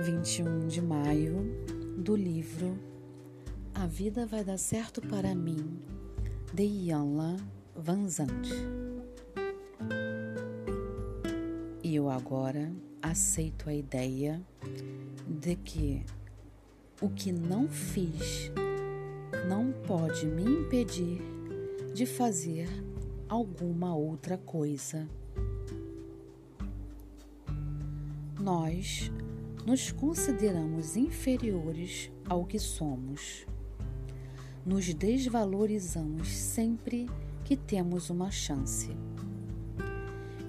21 de maio, do livro A Vida Vai Dar Certo para Mim, de Yanla Van Zandt. E eu agora aceito a ideia de que o que não fiz não pode me impedir de fazer alguma outra coisa. Nós nos consideramos inferiores ao que somos. Nos desvalorizamos sempre que temos uma chance.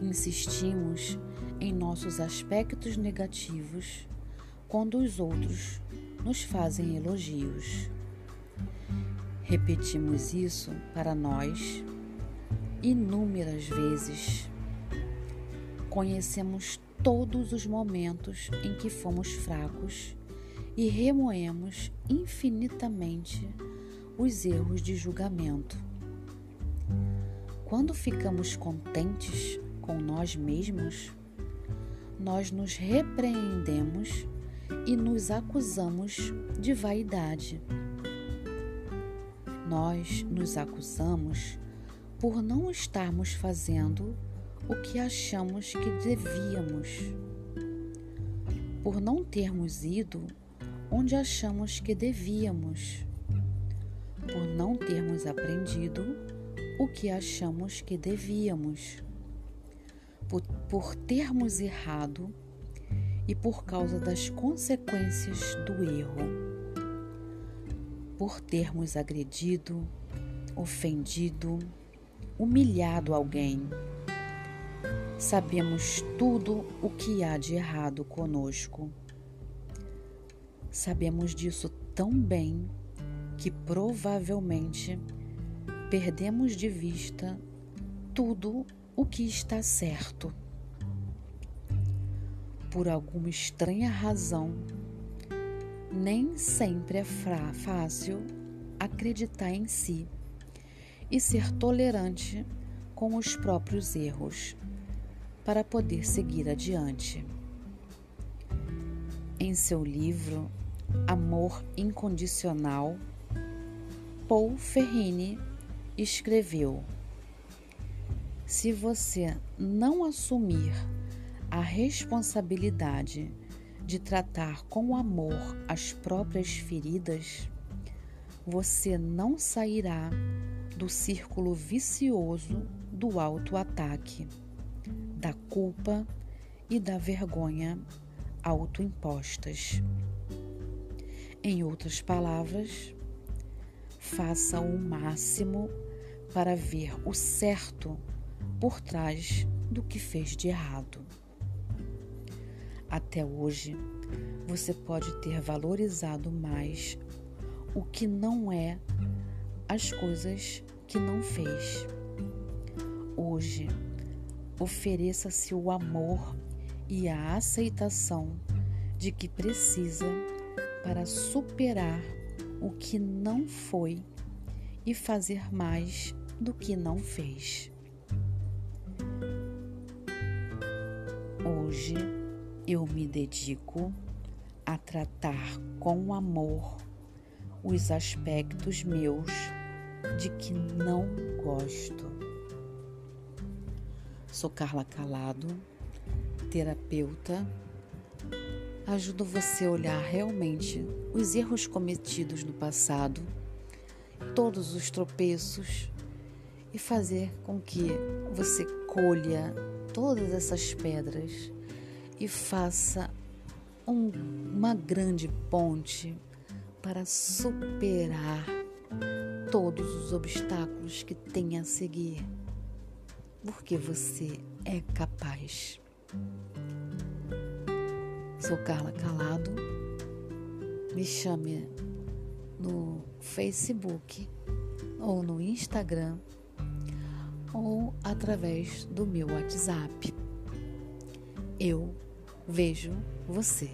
Insistimos em nossos aspectos negativos quando os outros nos fazem elogios. Repetimos isso para nós inúmeras vezes. Conhecemos todos os momentos em que fomos fracos e remoemos infinitamente os erros de julgamento. Quando ficamos contentes com nós mesmos, nós nos repreendemos e nos acusamos de vaidade. Nós nos acusamos por não estarmos fazendo o que achamos que devíamos, por não termos ido onde achamos que devíamos, por não termos aprendido o que achamos que devíamos, por, por termos errado e por causa das consequências do erro, por termos agredido, ofendido, humilhado alguém Sabemos tudo o que há de errado conosco. Sabemos disso tão bem que provavelmente perdemos de vista tudo o que está certo. Por alguma estranha razão, nem sempre é fácil acreditar em si e ser tolerante com os próprios erros para poder seguir adiante. Em seu livro Amor Incondicional, Paul Ferrini escreveu: Se você não assumir a responsabilidade de tratar com amor as próprias feridas, você não sairá do círculo vicioso do autoataque da culpa e da vergonha autoimpostas. Em outras palavras, faça o máximo para ver o certo por trás do que fez de errado. Até hoje, você pode ter valorizado mais o que não é as coisas que não fez. Hoje, ofereça-se o amor e a aceitação de que precisa para superar o que não foi e fazer mais do que não fez. Hoje eu me dedico a tratar com amor os aspectos meus de que não gosto. Sou Carla Calado, terapeuta. Ajudo você a olhar realmente os erros cometidos no passado, todos os tropeços e fazer com que você colha todas essas pedras e faça um, uma grande ponte para superar todos os obstáculos que tem a seguir porque você é capaz. Sou Carla Calado. Me chame no Facebook ou no Instagram ou através do meu WhatsApp. Eu vejo você.